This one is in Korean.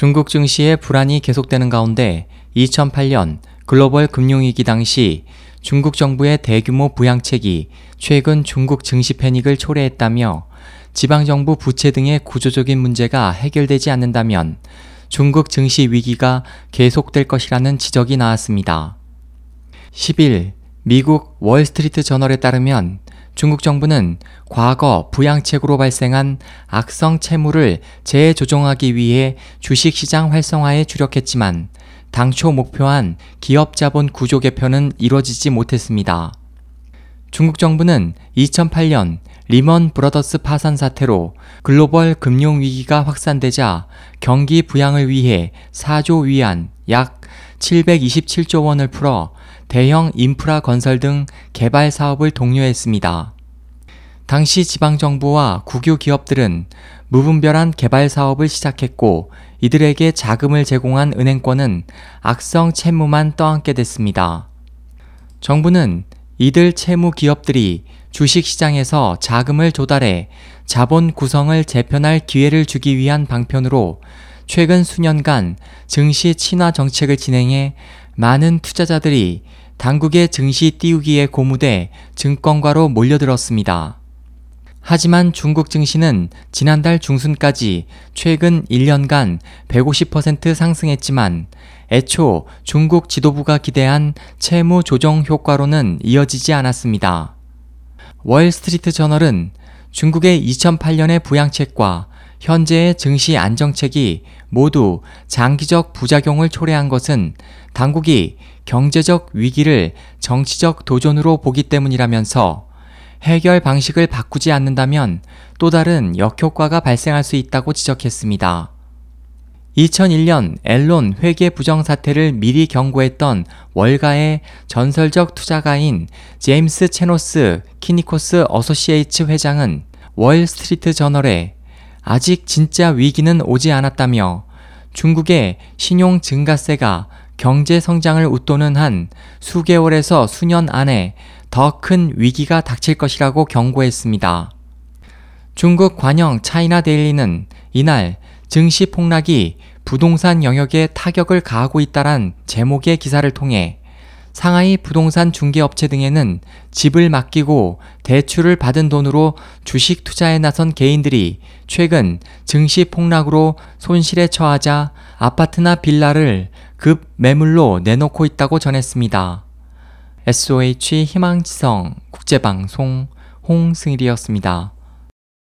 중국 증시의 불안이 계속되는 가운데 2008년 글로벌 금융위기 당시 중국 정부의 대규모 부양책이 최근 중국 증시 패닉을 초래했다며 지방정부 부채 등의 구조적인 문제가 해결되지 않는다면 중국 증시 위기가 계속될 것이라는 지적이 나왔습니다. 10일 미국 월스트리트 저널에 따르면 중국 정부는 과거 부양책으로 발생한 악성 채무를 재조정하기 위해 주식시장 활성화에 주력했지만 당초 목표한 기업 자본 구조 개편은 이뤄지지 못했습니다. 중국 정부는 2008년 리먼 브러더스 파산 사태로 글로벌 금융 위기가 확산되자 경기 부양을 위해 4조 위안 약 727조 원을 풀어 대형 인프라 건설 등 개발 사업을 독려했습니다. 당시 지방정부와 국유 기업들은 무분별한 개발 사업을 시작했고 이들에게 자금을 제공한 은행권은 악성 채무만 떠안게 됐습니다. 정부는 이들 채무 기업들이 주식시장에서 자금을 조달해 자본 구성을 재편할 기회를 주기 위한 방편으로 최근 수년간 증시 친화 정책을 진행해 많은 투자자들이 당국의 증시 띄우기에 고무돼 증권가로 몰려들었습니다. 하지만 중국 증시는 지난달 중순까지 최근 1년간 150% 상승했지만 애초 중국 지도부가 기대한 채무 조정 효과로는 이어지지 않았습니다. 월스트리트 저널은 중국의 2008년의 부양책과 현재의 증시 안정책이 모두 장기적 부작용을 초래한 것은 당국이 경제적 위기를 정치적 도전으로 보기 때문이라면서 해결 방식을 바꾸지 않는다면 또 다른 역효과가 발생할 수 있다고 지적했습니다. 2001년 엔론 회계 부정 사태를 미리 경고했던 월가의 전설적 투자가인 제임스 체노스 키니코스 어소시에이츠 회장은 월스트리트 저널에 아직 진짜 위기는 오지 않았다며 중국의 신용 증가세가 경제 성장을 웃도는 한 수개월에서 수년 안에 더 큰 위기가 닥칠 것이라고 경고했습니다. 중국 관영 차이나 데일리는 이날 증시 폭락이 부동산 영역에 타격을 가하고 있다란 제목의 기사를 통해 상하이 부동산 중개업체 등에는 집을 맡기고 대출을 받은 돈으로 주식 투자에 나선 개인들이 최근 증시 폭락으로 손실에 처하자 아파트나 빌라를 급 매물로 내놓고 있다고 전했습니다. SOH 희망지성 국제방송 홍승일이었습니다.